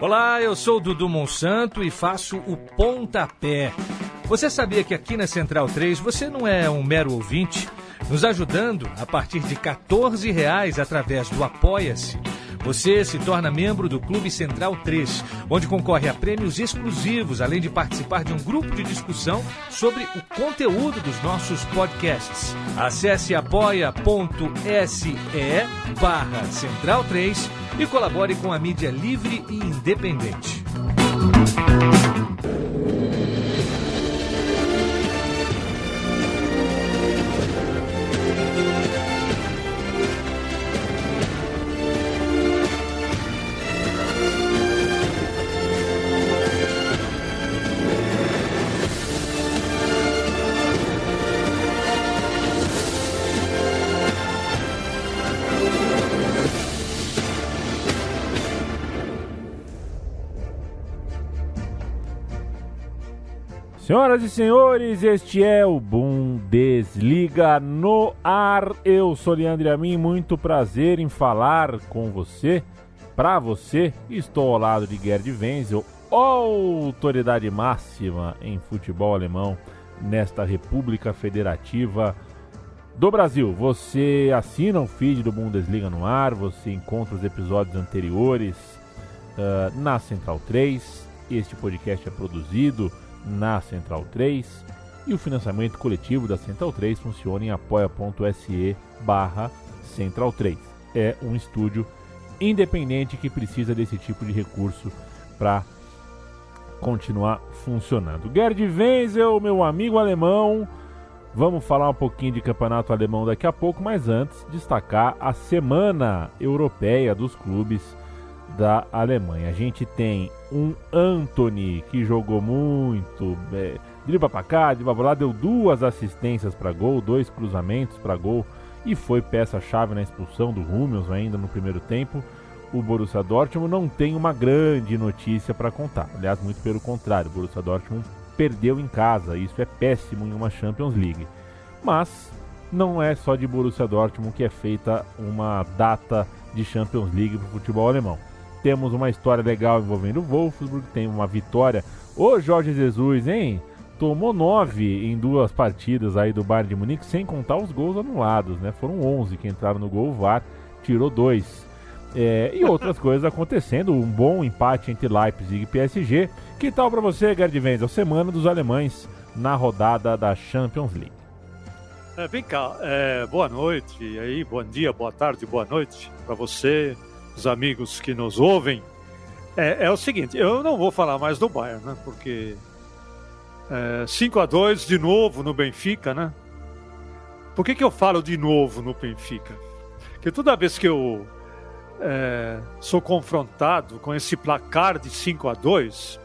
Olá, eu sou Dudu Monsanto e faço o Pontapé. Você sabia que aqui na Central 3 você não é um mero ouvinte? Nos ajudando a partir de 14 reais através do Apoia-se. Você se torna membro do Clube Central 3, onde concorre a prêmios exclusivos, além de participar de um grupo de discussão sobre o conteúdo dos nossos podcasts. Acesse apoia.se barra Central 3 e colabore com a mídia livre e independente. Senhoras e senhores, este é o Bundesliga no ar. Eu sou Leandro Amin, muito prazer em falar com você, para você. Estou ao lado de Gerd Wenzel, autoridade máxima em futebol alemão nesta República Federativa do Brasil. Você assina o feed do Bundesliga no ar, você encontra os episódios anteriores uh, na Central 3. Este podcast é produzido na Central 3 e o financiamento coletivo da Central 3 funciona em apoia.se barra Central 3. É um estúdio independente que precisa desse tipo de recurso para continuar funcionando. Gerd Wenzel, meu amigo alemão, vamos falar um pouquinho de campeonato alemão daqui a pouco, mas antes destacar a semana europeia dos clubes da Alemanha. A gente tem um Anthony que jogou muito, é, dribla cá, pra lá, deu duas assistências para gol, dois cruzamentos para gol e foi peça-chave na expulsão do Hummels ainda no primeiro tempo. O Borussia Dortmund não tem uma grande notícia para contar. Aliás, muito pelo contrário, o Borussia Dortmund perdeu em casa. Isso é péssimo em uma Champions League. Mas não é só de Borussia Dortmund que é feita uma data de Champions League para o futebol alemão. Temos uma história legal envolvendo o Wolfsburg, tem uma vitória. Ô Jorge Jesus, hein? Tomou nove em duas partidas aí do Bayern de Munique, sem contar os gols anulados, né? Foram 11 que entraram no gol, o VAR tirou dois. É, e outras coisas acontecendo, um bom empate entre Leipzig e PSG. Que tal para você, Gerd Wenzel? Semana dos alemães na rodada da Champions League. É, vem cá, é, boa noite, aí, bom dia, boa tarde, boa noite para você, os amigos que nos ouvem, é, é, o seguinte: eu não vou falar mais do Bayern, né? Porque é, 5 a 2 de novo no Benfica, né? Por que, que eu falo de novo no Benfica? Porque toda vez que eu é, sou confrontado com esse placar de 5 a 2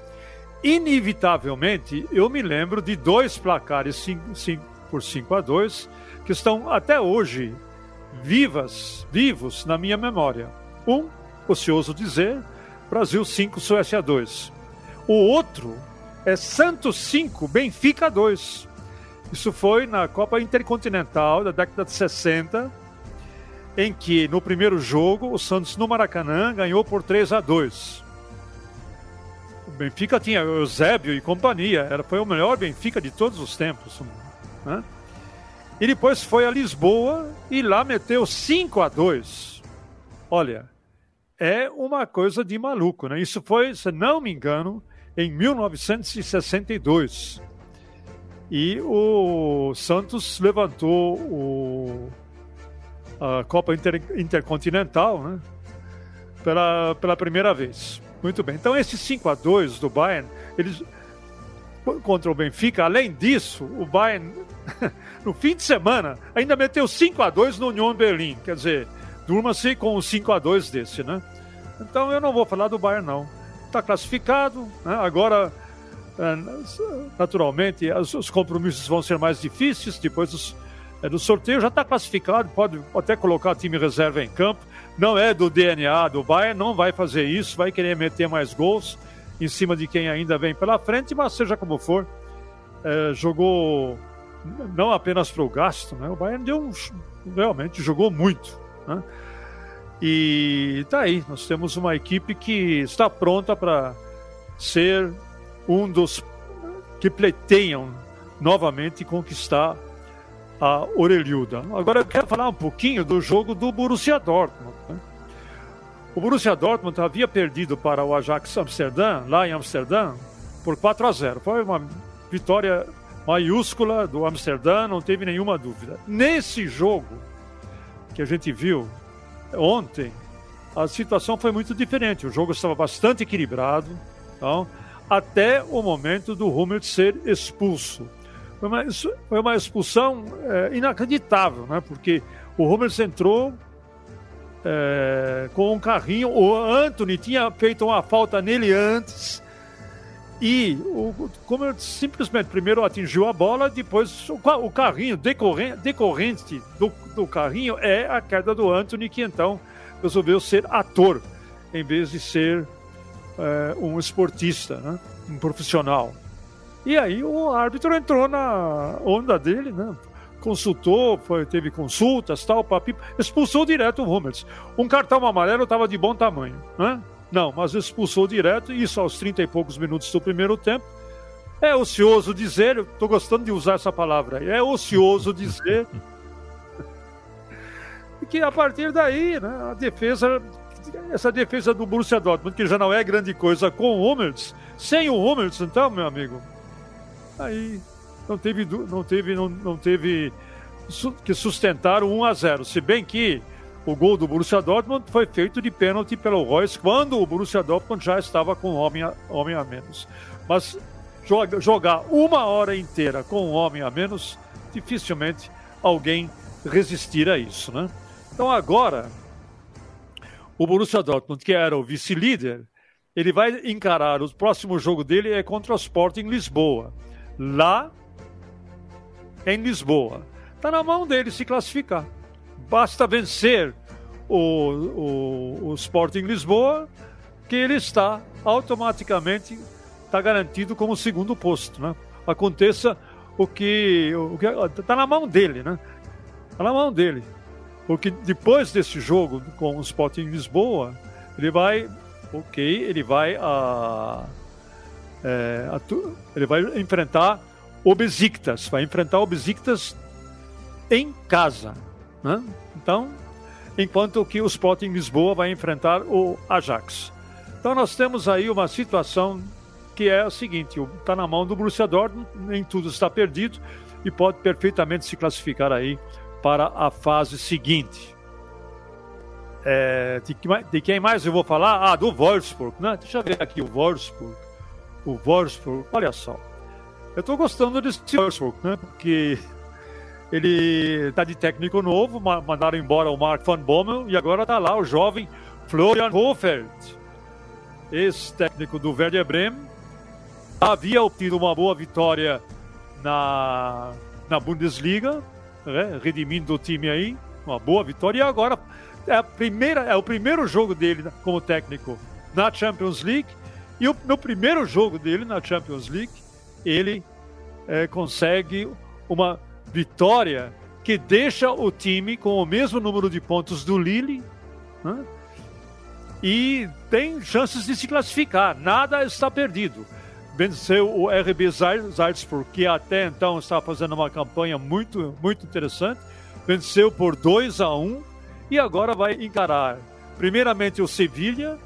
inevitavelmente eu me lembro de dois placares 5, 5 por 5 a 2 que estão até hoje vivas, vivos na minha memória. Um, ocioso dizer, Brasil 5, Suécia 2. O outro é Santos 5, Benfica 2. Isso foi na Copa Intercontinental da década de 60, em que no primeiro jogo o Santos no Maracanã ganhou por 3 a 2. O Benfica tinha Eusébio e companhia, era, foi o melhor Benfica de todos os tempos. Né? E depois foi a Lisboa e lá meteu 5 a 2. Olha, é uma coisa de maluco, né? Isso foi, se não me engano, em 1962. E o Santos levantou o, a Copa Inter, Intercontinental, né? Pela, pela primeira vez. Muito bem. Então, esses 5 a 2 do Bayern, eles contra o Benfica, além disso, o Bayern no fim de semana ainda meteu 5 a 2 no Union Berlim. Quer dizer, Durma-se com um 5 a 2 desse, né? Então eu não vou falar do Bayern, não. Está classificado, né? agora, é, naturalmente, os compromissos vão ser mais difíceis depois dos, é, do sorteio. Já está classificado, pode até colocar time reserva em campo. Não é do DNA do Bayern, não vai fazer isso, vai querer meter mais gols em cima de quem ainda vem pela frente, mas seja como for, é, jogou não apenas para o gasto, né? o Bayern deu um, realmente jogou muito. Né? E tá aí, nós temos uma equipe que está pronta para ser um dos que pleteiam novamente conquistar a orelhuda. Agora eu quero falar um pouquinho do jogo do Borussia Dortmund. Né? O Borussia Dortmund havia perdido para o Ajax Amsterdã, lá em Amsterdã, por 4 a 0. Foi uma vitória maiúscula do Amsterdã, não teve nenhuma dúvida. Nesse jogo que a gente viu ontem, a situação foi muito diferente. O jogo estava bastante equilibrado, então, até o momento do Hummels ser expulso. Foi uma, foi uma expulsão é, inacreditável, né? porque o Hummels entrou é, com um carrinho, o Anthony tinha feito uma falta nele antes, e o, como simplesmente primeiro atingiu a bola, depois o, o carrinho decorrente, decorrente do, do, carrinho é a queda do Anthony, que então resolveu ser ator em vez de ser é, um esportista, né? um profissional. E aí o árbitro entrou na onda dele, né? consultou, foi, teve consultas, tal, papi, expulsou direto o Hummels. Um cartão amarelo estava de bom tamanho, né? Não, mas expulsou direto, isso aos 30 e poucos minutos do primeiro tempo. É ocioso dizer, estou gostando de usar essa palavra é ocioso dizer que a partir daí, né, a defesa, essa defesa do Borussia Dortmund, que já não é grande coisa com o Hummels, sem o Hummels, então, meu amigo, aí não teve, não teve, não, não teve que sustentar o 1 a 0. Se bem que o gol do Borussia Dortmund foi feito de pênalti pelo Royce quando o Borussia Dortmund já estava com homem a, homem a menos. Mas joga, jogar uma hora inteira com um homem a menos, dificilmente alguém resistir a isso, né? Então agora, o Borussia Dortmund, que era o vice-líder, ele vai encarar o próximo jogo dele é contra o Sporting Lisboa, lá em Lisboa. Está na mão dele se classificar basta vencer o, o, o Sporting Lisboa, que ele está automaticamente está garantido como segundo posto, né? Aconteça o que o que está na mão dele, né? Está na mão dele. Porque depois desse jogo com o Sporting Lisboa, ele vai, ok, ele vai a, é, a ele vai enfrentar o Besiktas, vai enfrentar o Besiktas em casa. Né? Então, enquanto que o Sporting Lisboa vai enfrentar o Ajax. Então nós temos aí uma situação que é a seguinte: está na mão do Borussia Dortmund, nem tudo está perdido e pode perfeitamente se classificar aí para a fase seguinte. É, de, de, quem mais eu vou falar? Ah, do Wolfsburg, né? Deixa eu ver aqui o Wolfsburg. O Wolfsburg, olha só. Eu estou gostando desse Wolfsburg, né? Porque ele está de técnico novo, mandaram embora o Mark van Bommel e agora está lá o jovem Florian Hofeld, ex-técnico do Werder Bremen. Havia obtido uma boa vitória na, na Bundesliga, né, redimindo o time aí, uma boa vitória. E agora é, a primeira, é o primeiro jogo dele como técnico na Champions League. E o, no primeiro jogo dele na Champions League, ele é, consegue uma vitória que deixa o time com o mesmo número de pontos do Lille né? e tem chances de se classificar. Nada está perdido. Venceu o RB Salzburg, que até então estava fazendo uma campanha muito, muito interessante. Venceu por 2 a 1 e agora vai encarar primeiramente o Sevilha,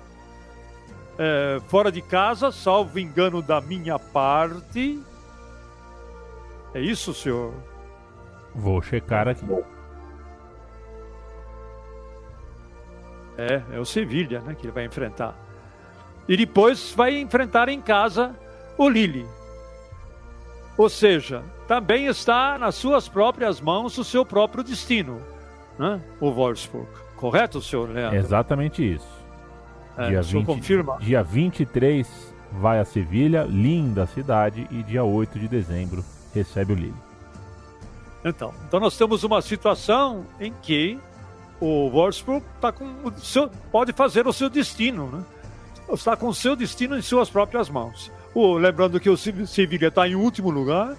é, fora de casa, salvo engano da minha parte. É isso, senhor? Vou checar aqui. É, é o Sevilha, né, que ele vai enfrentar. E depois vai enfrentar em casa o Lille. Ou seja, também está nas suas próprias mãos o seu próprio destino, né? o Wolfsburg. Correto, senhor Leandro? Exatamente isso. É, dia, 20, confirma? dia 23 vai a Sevilha, linda cidade, e dia 8 de dezembro recebe o Lille. Então, então nós temos uma situação em que o Wolfsburg tá com o seu, pode fazer o seu destino, né? Está com o seu destino em suas próprias mãos. O, lembrando que o Sevilla está em último lugar,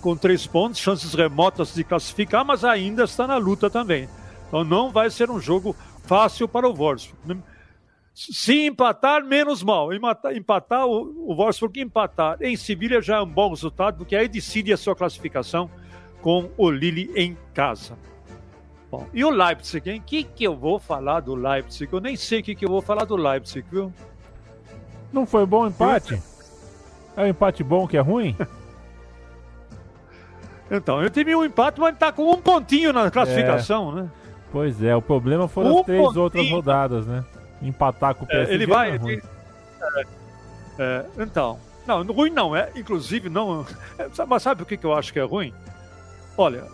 com três pontos, chances remotas de classificar, mas ainda está na luta também. Então não vai ser um jogo fácil para o Wolfsburg. Se empatar, menos mal. Empatar, o, o Wolfsburg empatar em Sevilha já é um bom resultado, porque aí decide a sua classificação com o Lille em casa. Bom, e o Leipzig, hein? O que, que eu vou falar do Leipzig? Eu nem sei o que, que eu vou falar do Leipzig, viu? Não foi bom o empate? É um empate bom que é ruim? então, eu tive um empate, mas tá com um pontinho na classificação, é. né? Pois é, o problema foram um as três pontinho. outras rodadas, né? Empatar com o PSG. É, ele vai. É ele, é, é, então, não, ruim não é. Inclusive, não. Mas sabe o que, que eu acho que é ruim? Olha,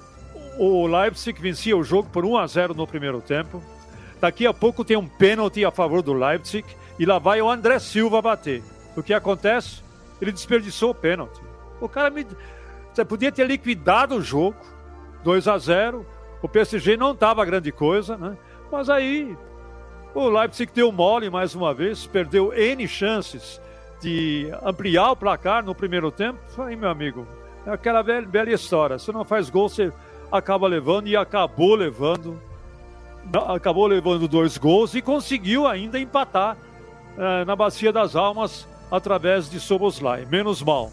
o Leipzig vencia o jogo por 1 a 0 no primeiro tempo. Daqui a pouco tem um pênalti a favor do Leipzig e lá vai o André Silva bater. O que acontece? Ele desperdiçou o pênalti. O cara me. Você podia ter liquidado o jogo, 2 a 0 O PSG não estava grande coisa, né? Mas aí o Leipzig deu mole mais uma vez, perdeu N chances de ampliar o placar no primeiro tempo. Aí, meu amigo, é aquela velha história. Se não faz gol, você acaba levando e acabou levando. Acabou levando dois gols e conseguiu ainda empatar é, na Bacia das Almas através de Soboslai. Menos mal.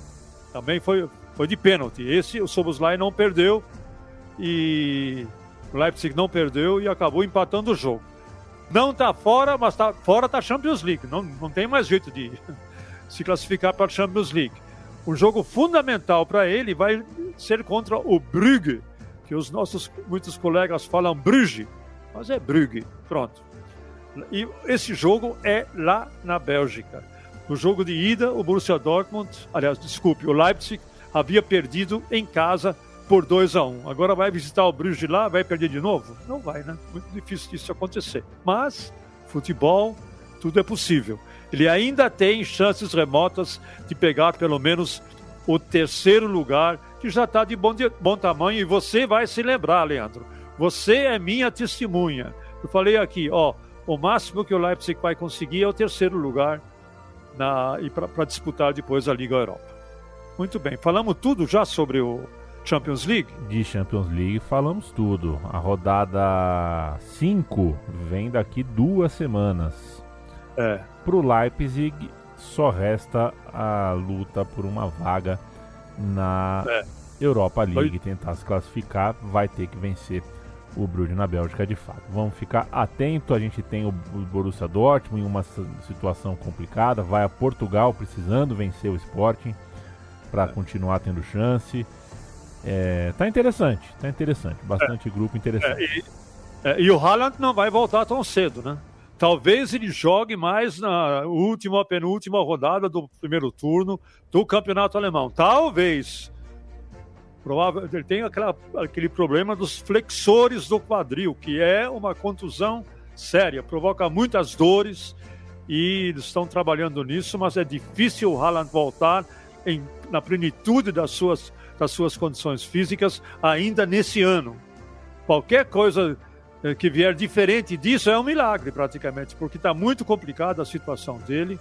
Também foi, foi de pênalti. Esse o Soboslai não perdeu e o Leipzig não perdeu e acabou empatando o jogo. Não está fora, mas tá, fora está Champions League. Não, não tem mais jeito de se classificar para a Champions League. O jogo fundamental para ele vai ser contra o Brugge, que os nossos muitos colegas falam Bruges, mas é Brugge. Pronto. E esse jogo é lá na Bélgica. No jogo de ida, o Borussia Dortmund, aliás, desculpe, o Leipzig havia perdido em casa por 2 a 1 um. Agora vai visitar o Bruges lá, vai perder de novo? Não vai, né? Muito difícil disso acontecer. Mas, futebol, tudo é possível. Ele ainda tem chances remotas de pegar pelo menos o terceiro lugar, que já está de bom, de bom tamanho. E você vai se lembrar, Leandro. Você é minha testemunha. Eu falei aqui, ó, o máximo que o Leipzig vai conseguir é o terceiro lugar na, e para disputar depois a Liga Europa. Muito bem, falamos tudo já sobre o, Champions League? De Champions League falamos tudo. A rodada 5 vem daqui duas semanas. É. Pro Leipzig só resta a luta por uma vaga na é. Europa League, Foi. tentar se classificar, vai ter que vencer o Bruges na Bélgica de fato. Vamos ficar atento, a gente tem o Borussia Dortmund em uma situação complicada, vai a Portugal precisando vencer o Sporting para é. continuar tendo chance. É, tá interessante, tá interessante. Bastante é, grupo interessante. É, e, é, e, o Haaland não vai voltar tão cedo, né? Talvez ele jogue mais na última, penúltima rodada do primeiro turno do campeonato alemão. Talvez. Provável, ele tem aquela, aquele problema dos flexores do quadril, que é uma contusão séria, provoca muitas dores e eles estão trabalhando nisso, mas é difícil o Haaland voltar em, na plenitude das suas das suas condições físicas ainda nesse ano. Qualquer coisa que vier diferente disso é um milagre, praticamente, porque está muito complicada a situação dele.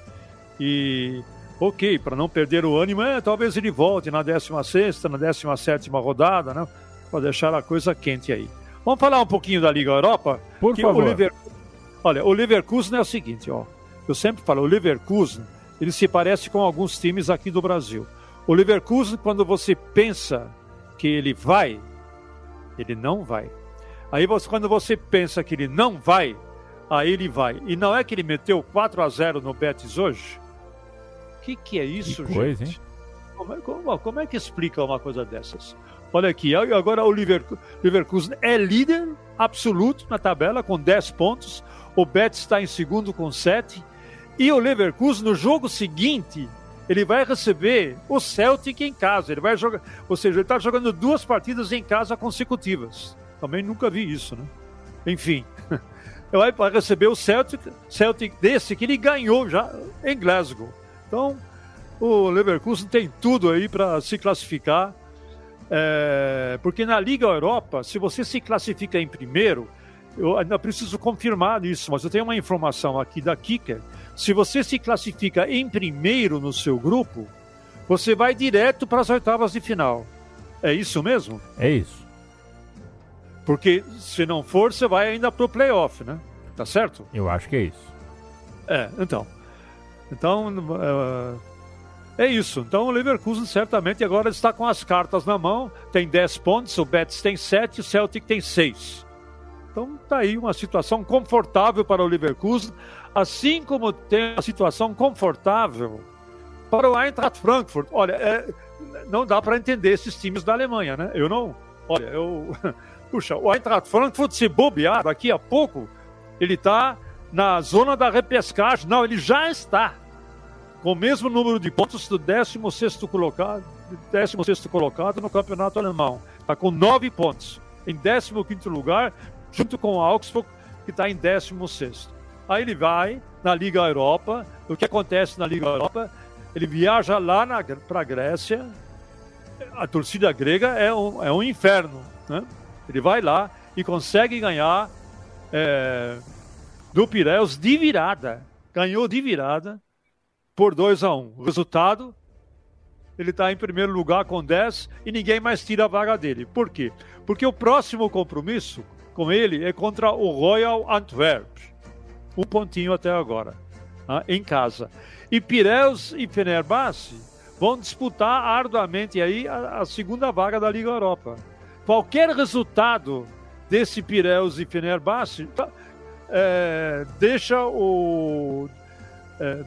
E, ok, para não perder o ânimo, é, talvez ele volte na 16, na 17 rodada, né? Para deixar a coisa quente aí. Vamos falar um pouquinho da Liga Europa? Por favor. O Lever... Olha, o Leverkusen é o seguinte, ó. Eu sempre falo, o Leverkusen, ele se parece com alguns times aqui do Brasil. O Leverkusen, quando você pensa que ele vai, ele não vai. Aí você, quando você pensa que ele não vai, aí ele vai. E não é que ele meteu 4 a 0 no Betis hoje? O que, que é isso, que coisa, gente? Hein? Como, é, como, como, é que explica uma coisa dessas? Olha aqui, agora o Leverkusen é líder absoluto na tabela com 10 pontos. O Betis está em segundo com 7. E o Leverkusen, no jogo seguinte, ele vai receber o Celtic em casa. Ele vai jogar, ou seja, ele está jogando duas partidas em casa consecutivas. Também nunca vi isso, né? Enfim, vai receber o Celtic, Celtic desse que ele ganhou já em Glasgow. Então, o Leverkusen tem tudo aí para se classificar. É, porque na Liga Europa, se você se classifica em primeiro, eu ainda preciso confirmar isso, mas eu tenho uma informação aqui da Kicker se você se classifica em primeiro no seu grupo, você vai direto para as oitavas de final. É isso mesmo? É isso. Porque se não for, você vai ainda para o playoff, né? Tá certo? Eu acho que é isso. É, então. Então, é, é isso. Então, o Leverkusen certamente agora está com as cartas na mão. Tem 10 pontos, o Betis tem 7, o Celtic tem 6. Então, tá aí uma situação confortável para o Leverkusen, assim como tem uma situação confortável para o Eintracht Frankfurt. Olha, é, não dá para entender esses times da Alemanha, né? Eu não. Olha, eu. Puxa, o Eintracht Frankfurt se bobear daqui a pouco, ele está na zona da repescagem. Não, ele já está com o mesmo número de pontos do 16 colocado, 16 colocado no campeonato alemão. Está com 9 pontos. Em 15 lugar, junto com o Augsburg, que está em 16. Aí ele vai na Liga Europa. O que acontece na Liga Europa? Ele viaja lá para a Grécia. A torcida grega é um, é um inferno. Né? Ele vai lá e consegue ganhar é, do Pireus de virada. Ganhou de virada por 2 a 1 um. Resultado, ele está em primeiro lugar com 10 e ninguém mais tira a vaga dele. Por quê? Porque o próximo compromisso com ele é contra o Royal Antwerp. Um pontinho até agora, né? em casa. E Pireus e Fenerbahçe vão disputar arduamente aí a, a segunda vaga da Liga Europa. Qualquer resultado desse Pireus e Fenerbahçe é, deixa o é,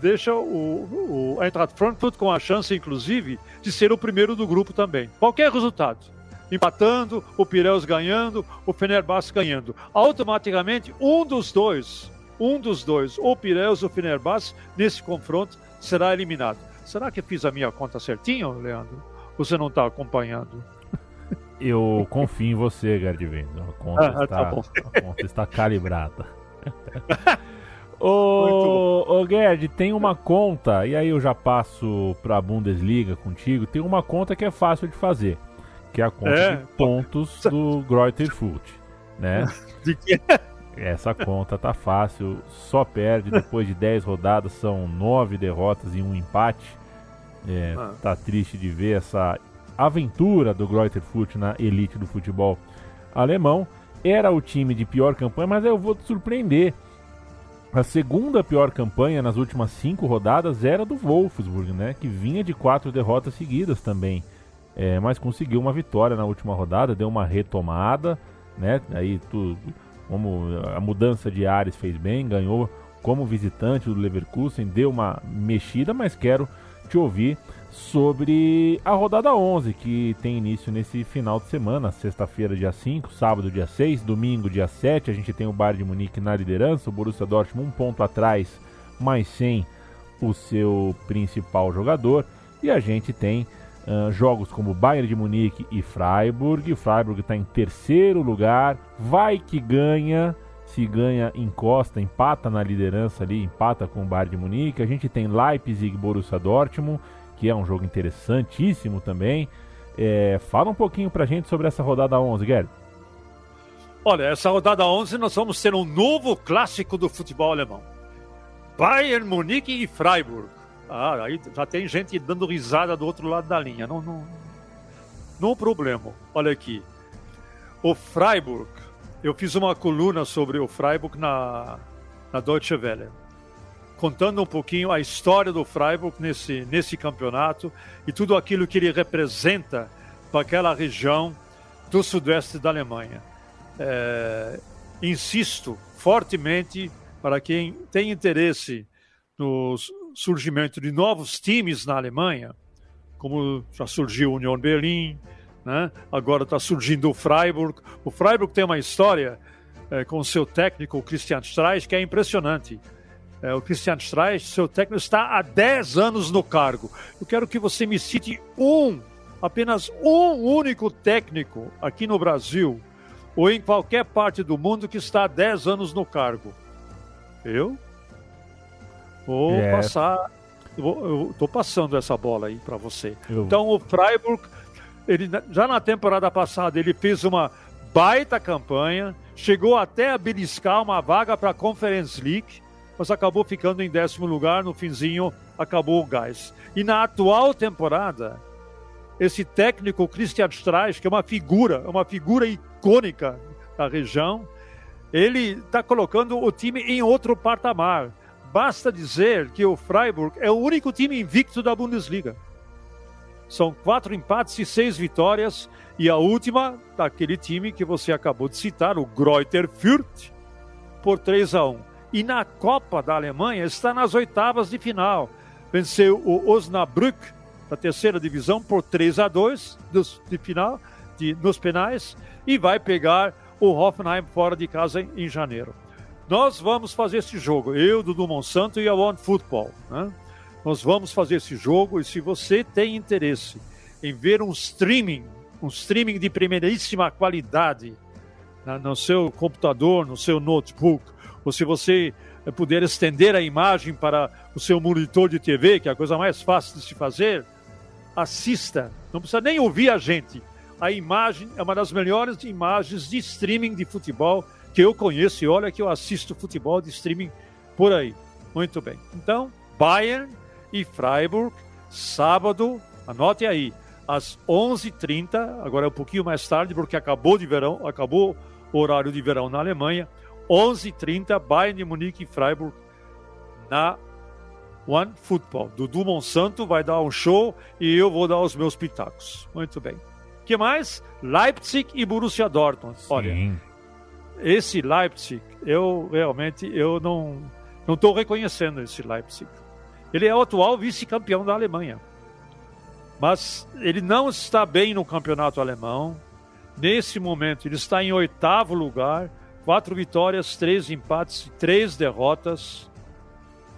deixa o, o Eintracht Frankfurt com a chance, inclusive, de ser o primeiro do grupo também. Qualquer resultado. Empatando, o Pireus ganhando, o Fenerbahçe ganhando. Automaticamente, um dos dois um dos dois, ou Pireus ou Fenerbahçe, nesse confronto será eliminado. Será que fiz a minha conta certinho, Leandro? Você não está acompanhando? Eu confio em você, Gardivendo. A conta, ah, está, tá a conta está calibrada. ô, ô Gerd, tem uma conta, e aí eu já passo para a Bundesliga contigo. Tem uma conta que é fácil de fazer, que é a conta é? de pontos do Greuther Foot, né? De que? Essa conta tá fácil, só perde depois de 10 rodadas, são 9 derrotas e um empate. É, ah. Tá triste de ver essa aventura do Greuther Furt na elite do futebol alemão. Era o time de pior campanha, mas eu vou te surpreender. A segunda pior campanha nas últimas cinco rodadas era do Wolfsburg, né? Que vinha de quatro derrotas seguidas também. É, mas conseguiu uma vitória na última rodada, deu uma retomada, né? Aí tudo como a mudança de ares fez bem, ganhou como visitante do Leverkusen, deu uma mexida, mas quero te ouvir sobre a rodada 11, que tem início nesse final de semana, sexta-feira, dia 5, sábado, dia 6, domingo, dia 7. A gente tem o Bayern de Munique na liderança, o Borussia Dortmund um ponto atrás, mas sem o seu principal jogador. E a gente tem Uh, jogos como Bayern de Munique e Freiburg. Freiburg está em terceiro lugar. Vai que ganha. Se ganha, encosta, empata na liderança ali, empata com o Bayern de Munique. A gente tem Leipzig e Borussia Dortmund, que é um jogo interessantíssimo também. É, fala um pouquinho pra gente sobre essa rodada 11, Guilherme. Olha, essa rodada 11 nós vamos ter um novo clássico do futebol alemão. Bayern Munique e Freiburg. Ah, aí já tem gente dando risada do outro lado da linha. Não, não, não problema. Olha aqui. O Freiburg. Eu fiz uma coluna sobre o Freiburg na, na Deutsche Welle. Contando um pouquinho a história do Freiburg nesse, nesse campeonato e tudo aquilo que ele representa para aquela região do sudoeste da Alemanha. É, insisto fortemente para quem tem interesse nos surgimento de novos times na Alemanha, como já surgiu a Union Berlim, né? agora está surgindo o Freiburg. O Freiburg tem uma história é, com o seu técnico, o Christian Streich, que é impressionante. É, o Christian Streich, seu técnico, está há 10 anos no cargo. Eu quero que você me cite um, apenas um único técnico aqui no Brasil ou em qualquer parte do mundo que está há 10 anos no cargo. Eu? Vou é. passar. Eu estou passando essa bola aí para você. Eu... Então o Freiburg, ele, já na temporada passada, ele fez uma baita campanha, chegou até a beliscar uma vaga para a Conference League, mas acabou ficando em décimo lugar. No finzinho, acabou o gás. E na atual temporada, esse técnico Christian Streich, que é uma figura, uma figura icônica da região, ele está colocando o time em outro patamar. Basta dizer que o Freiburg é o único time invicto da Bundesliga. São quatro empates e seis vitórias. E a última, daquele time que você acabou de citar, o Greuther Fürth, por 3 a 1. E na Copa da Alemanha está nas oitavas de final. Venceu o Osnabrück, da terceira divisão, por 3 a 2 dos, de final, de, nos penais. E vai pegar o Hoffenheim fora de casa em, em janeiro. Nós vamos fazer esse jogo, eu, Dudu Monsanto e a One Football. Né? Nós vamos fazer esse jogo e se você tem interesse em ver um streaming, um streaming de primeiríssima qualidade né, no seu computador, no seu notebook, ou se você eh, puder estender a imagem para o seu monitor de TV, que é a coisa mais fácil de se fazer, assista. Não precisa nem ouvir a gente. A imagem é uma das melhores imagens de streaming de futebol que eu conheço e olha que eu assisto futebol de streaming por aí. Muito bem. Então, Bayern e Freiburg, sábado, anote aí, às 11h30, agora é um pouquinho mais tarde, porque acabou de verão, acabou o horário de verão na Alemanha, 11h30, Bayern de Munique e Freiburg na One Football. Dudu Monsanto vai dar um show e eu vou dar os meus pitacos. Muito bem. que mais? Leipzig e Borussia Dortmund. Sim. Olha, esse Leipzig, eu realmente eu não não estou reconhecendo esse Leipzig. Ele é o atual vice-campeão da Alemanha, mas ele não está bem no campeonato alemão. Nesse momento, ele está em oitavo lugar, quatro vitórias, três empates três derrotas.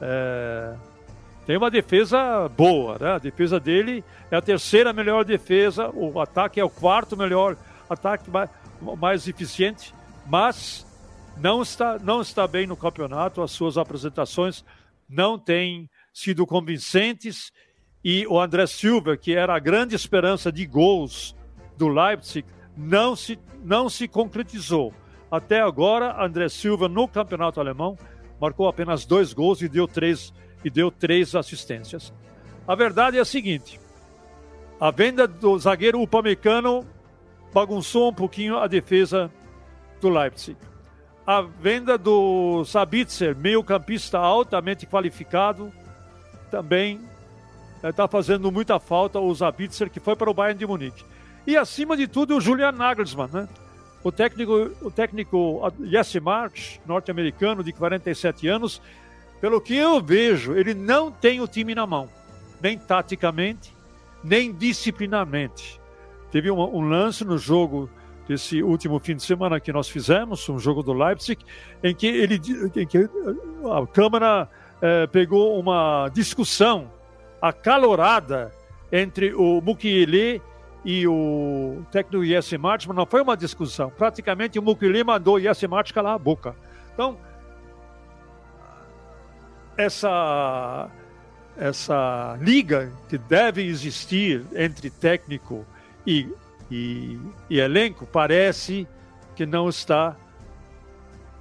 É... Tem uma defesa boa, né? A defesa dele é a terceira melhor defesa, o ataque é o quarto melhor ataque mais eficiente mas não está, não está bem no campeonato, as suas apresentações não têm sido convincentes e o André Silva, que era a grande esperança de gols do Leipzig, não se, não se concretizou. Até agora, André Silva no campeonato alemão marcou apenas dois gols e deu três, e deu três assistências. A verdade é a seguinte: a venda do zagueiro Upamecano bagunçou um pouquinho a defesa do Leipzig. A venda do Sabitzer, meio-campista altamente qualificado, também está eh, fazendo muita falta o Sabitzer, que foi para o Bayern de Munique. E acima de tudo, o Julian Nagelsmann, né? O técnico, o técnico Jesse March, norte-americano de 47 anos, pelo que eu vejo, ele não tem o time na mão, nem taticamente, nem disciplinarmente. Teve um, um lance no jogo desse último fim de semana que nós fizemos, um jogo do Leipzig, em que, ele, em que a Câmara eh, pegou uma discussão acalorada entre o Mukiele e o técnico Jesse Martins, mas não foi uma discussão. Praticamente o Mukiele mandou o Jesse Martins calar a boca. Então, essa, essa liga que deve existir entre técnico e e, e elenco parece que não está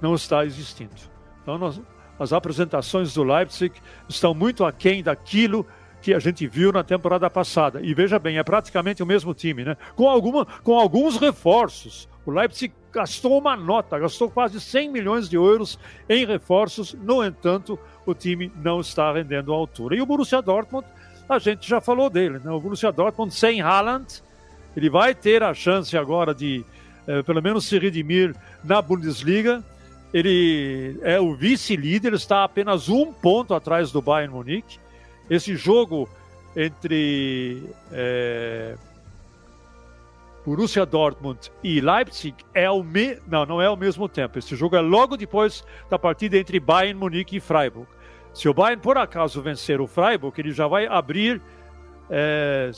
não está existindo. Então nós, as apresentações do Leipzig estão muito aquém daquilo que a gente viu na temporada passada. E veja bem, é praticamente o mesmo time, né? Com, alguma, com alguns reforços. O Leipzig gastou uma nota, gastou quase 100 milhões de euros em reforços. No entanto, o time não está rendendo à altura. E o Borussia Dortmund, a gente já falou dele, né? O Borussia Dortmund sem Haaland ele vai ter a chance agora de, eh, pelo menos, se redimir na Bundesliga. Ele é o vice-líder, está apenas um ponto atrás do Bayern Munique. Esse jogo entre é, Borussia Dortmund e Leipzig é o me... não, não é ao mesmo tempo. Esse jogo é logo depois da partida entre Bayern Munique e Freiburg. Se o Bayern por acaso vencer o Freiburg, ele já vai abrir é,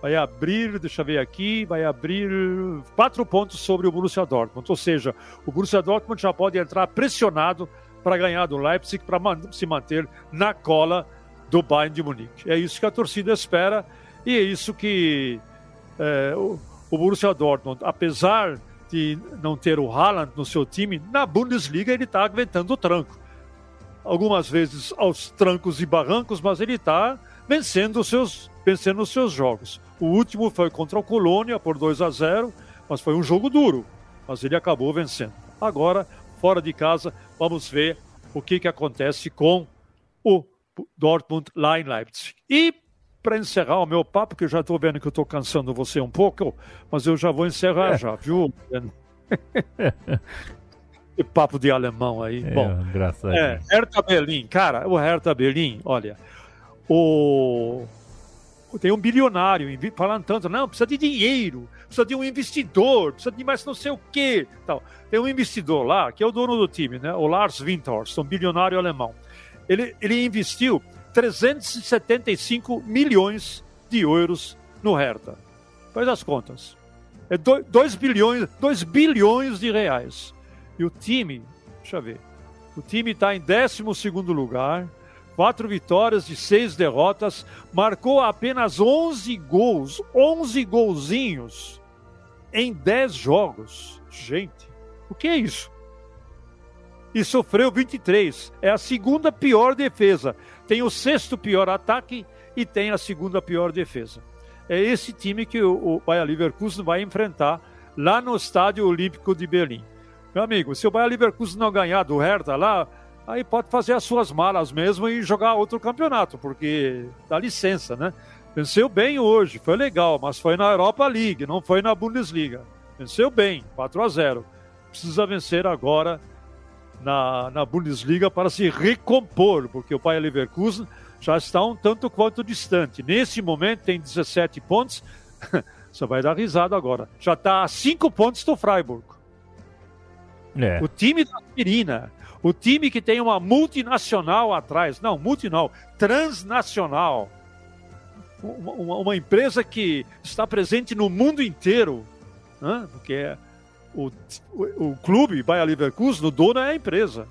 vai abrir, deixa eu ver aqui, vai abrir quatro pontos sobre o Borussia Dortmund. Ou seja, o Borussia Dortmund já pode entrar pressionado para ganhar do Leipzig, para se manter na cola do Bayern de Munique. É isso que a torcida espera e é isso que é, o, o Borussia Dortmund, apesar de não ter o Haaland no seu time, na Bundesliga ele está aguentando o tranco. Algumas vezes aos trancos e barrancos, mas ele está vencendo os seus, vencendo os seus jogos. O último foi contra o Colônia por 2 a 0, mas foi um jogo duro, mas ele acabou vencendo. Agora, fora de casa, vamos ver o que, que acontece com o Dortmund lá em Leipzig. E para encerrar o meu papo, que eu já estou vendo que eu estou cansando você um pouco, mas eu já vou encerrar é. já, viu? que papo de alemão aí. É, Bom, engraçado. É, Hertha Berlim, cara, o Hertha Berlim, olha, o tem um bilionário falando tanto, não, precisa de dinheiro, precisa de um investidor, precisa de mais não sei o quê. Tal. Tem um investidor lá, que é o dono do time, né? o Lars Windhorst, um bilionário alemão. Ele, ele investiu 375 milhões de euros no Hertha. Faz as contas. É 2 bilhões, 2 bilhões de reais. E o time, deixa eu ver, o time está em 12 lugar, quatro vitórias de seis derrotas, marcou apenas 11 gols, 11 golzinhos em 10 jogos. Gente, o que é isso? E sofreu 23. É a segunda pior defesa. Tem o sexto pior ataque e tem a segunda pior defesa. É esse time que o, o Bayer Leverkusen vai enfrentar lá no Estádio Olímpico de Berlim. Meu amigo, se o Bayer Leverkusen não ganhar do Hertha lá, aí pode fazer as suas malas mesmo e jogar outro campeonato, porque dá licença, né? Venceu bem hoje, foi legal, mas foi na Europa League, não foi na Bundesliga. Venceu bem, 4 a 0. Precisa vencer agora na, na Bundesliga para se recompor, porque o Bayer Leverkusen já está um tanto quanto distante. Nesse momento tem 17 pontos, você vai dar risada agora. Já está a 5 pontos do Freiburg. É. O time da Aspirina, o time que tem uma multinacional atrás, não, multinacional, transnacional, uma, uma, empresa que está presente no mundo inteiro, né? porque é o, o, o clube Bayer Leverkusen, o dono é a empresa.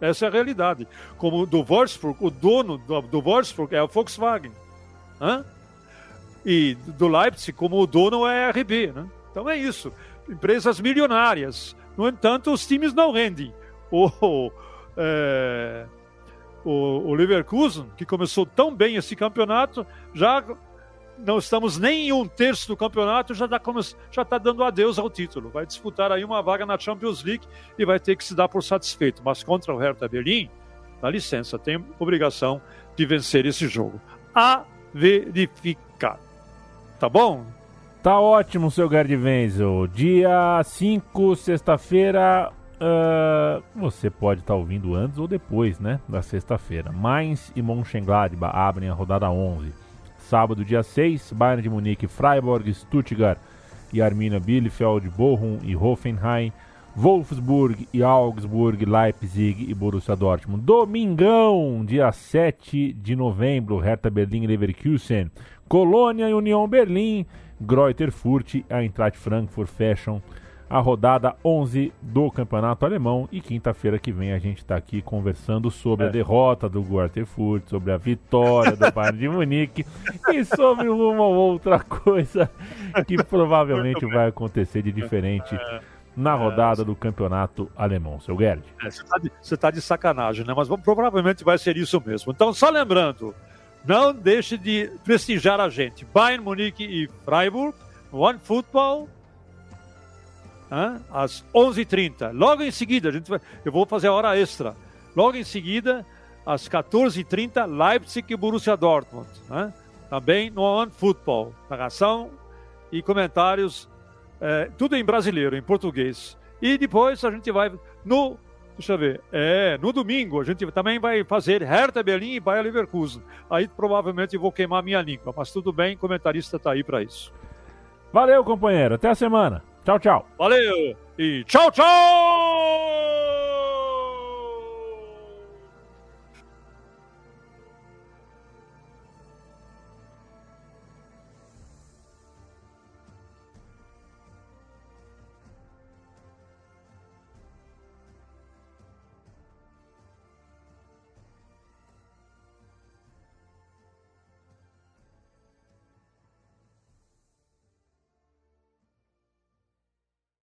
Essa é a realidade. Como do Wolfsburg, o dono do, do Wolfsburg é a Volkswagen. Né? E do Leipzig, como o dono é a RB. Né? Então é isso. Empresas milionárias no entanto, os times não rendem. O, é, o, o Leverkusen, que começou tão bem esse campeonato, já não estamos nem em um terço do campeonato, já está já tá dando adeus ao título. Vai disputar aí uma vaga na Champions League e vai ter que se dar por satisfeito. Mas contra o Hertha Berlim, dá licença, tem obrigação de vencer esse jogo. A verificar. Tá bom? Tá ótimo, seu Gerd Wenzel. Dia 5, sexta-feira. Uh, você pode estar tá ouvindo antes ou depois, né? Da sexta-feira. Mainz e Mönchengladbach abrem a rodada 11. Sábado, dia 6, Bayern de Munique, Freiburg, Stuttgart e Arminia Bielefeld, Bochum e Hoffenheim. Wolfsburg e Augsburg, Leipzig e Borussia Dortmund. Domingão, dia 7 de novembro, Hertha Berlim e Leverkusen. Colônia e União Berlim. Greuther Furt Eintracht Frankfurt fecham a rodada 11 do Campeonato Alemão e quinta-feira que vem a gente está aqui conversando sobre é. a derrota do Greuther Furt, sobre a vitória do Bayern de Munique e sobre uma outra coisa que provavelmente vai acontecer de diferente é. na rodada do Campeonato Alemão, seu Gerd. É, você está de, tá de, sacanagem, né? Mas provavelmente vai ser isso mesmo. Então, só lembrando, não deixe de prestigiar a gente. Bayern Munique e Freiburg, One Football, às 11h30. Logo em seguida, a gente vai, eu vou fazer a hora extra. Logo em seguida, às 14h30, Leipzig e Borussia Dortmund. Também no One Football. Narração e comentários, é, tudo em brasileiro, em português. E depois a gente vai no Deixa eu ver. É, no domingo a gente também vai fazer Hertha Berlim e Bayer Leverkusen. Aí provavelmente vou queimar minha língua, mas tudo bem, comentarista tá aí para isso. Valeu, companheiro. Até a semana. Tchau, tchau. Valeu e tchau, tchau!